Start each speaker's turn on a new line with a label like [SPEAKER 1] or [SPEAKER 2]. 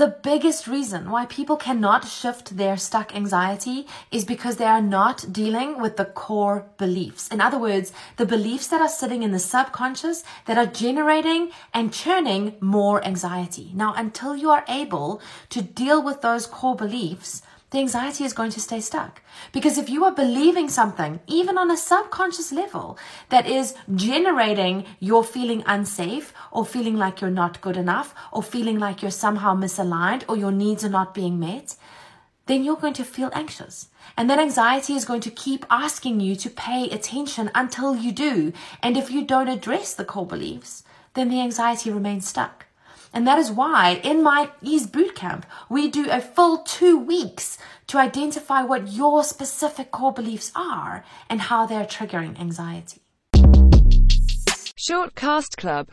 [SPEAKER 1] the biggest reason why people cannot shift their stuck anxiety is because they are not dealing with the core beliefs. In other words, the beliefs that are sitting in the subconscious that are generating and churning more anxiety. Now, until you are able to deal with those core beliefs, the anxiety is going to stay stuck. Because if you are believing something, even on a subconscious level, that is generating your feeling unsafe or feeling like you're not good enough or feeling like you're somehow misaligned or your needs are not being met, then you're going to feel anxious. And that anxiety is going to keep asking you to pay attention until you do. And if you don't address the core beliefs, then the anxiety remains stuck. And that is why in my Ease Bootcamp, we do a full two weeks to identify what your specific core beliefs are and how they're triggering anxiety.
[SPEAKER 2] Shortcast Club